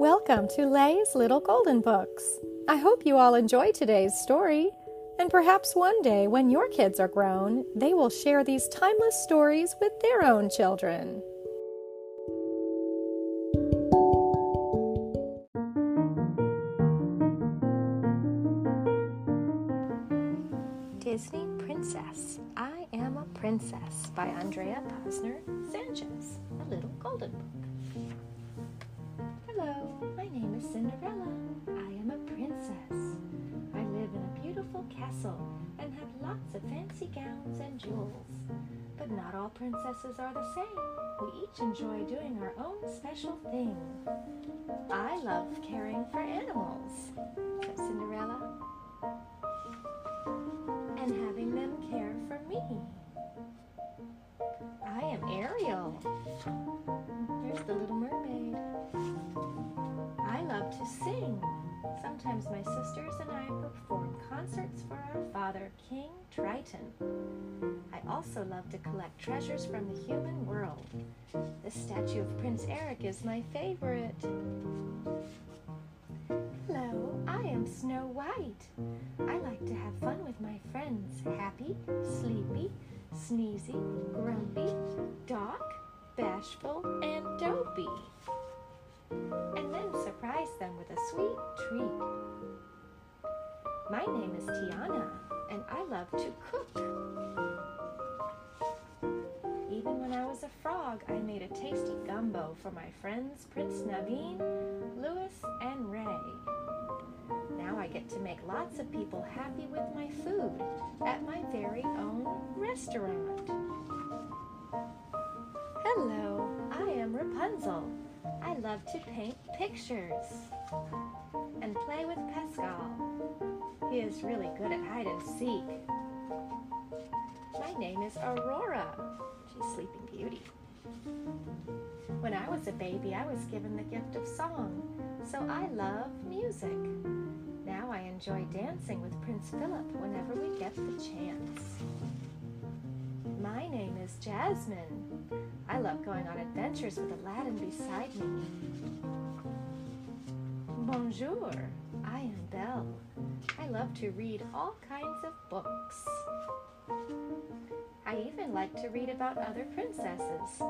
Welcome to Lay's Little Golden Books. I hope you all enjoy today's story, and perhaps one day when your kids are grown, they will share these timeless stories with their own children. Disney Princess I Am a Princess by Andrea Posner Sanchez, a little castle and have lots of fancy gowns and jewels. But not all princesses are the same. We each enjoy doing our own special thing. I love caring for animals, said Cinderella, and having them care for me. I am Ariel. There's the little mermaid. I love to sing. Sometimes my sisters and I perform concerts for father, King Triton. I also love to collect treasures from the human world. The statue of Prince Eric is my favorite. Hello, I am Snow White. I like to have fun with my friends Happy, Sleepy, Sneezy, Grumpy, Doc, Bashful, and Dopey. And then surprise them with a sweet treat. My name is Tiana, and I love to cook. Even when I was a frog, I made a tasty gumbo for my friends Prince Naveen, Louis, and Ray. Now I get to make lots of people happy with my food at my very own restaurant. Hello, I am Rapunzel. I love to paint pictures is really good at hide and seek. My name is Aurora. She's Sleeping Beauty. When I was a baby, I was given the gift of song, so I love music. Now I enjoy dancing with Prince Philip whenever we get the chance. My name is Jasmine. I love going on adventures with Aladdin beside me. Bonjour, I am Belle. I love to read all kinds of books. I even like to read about other princesses.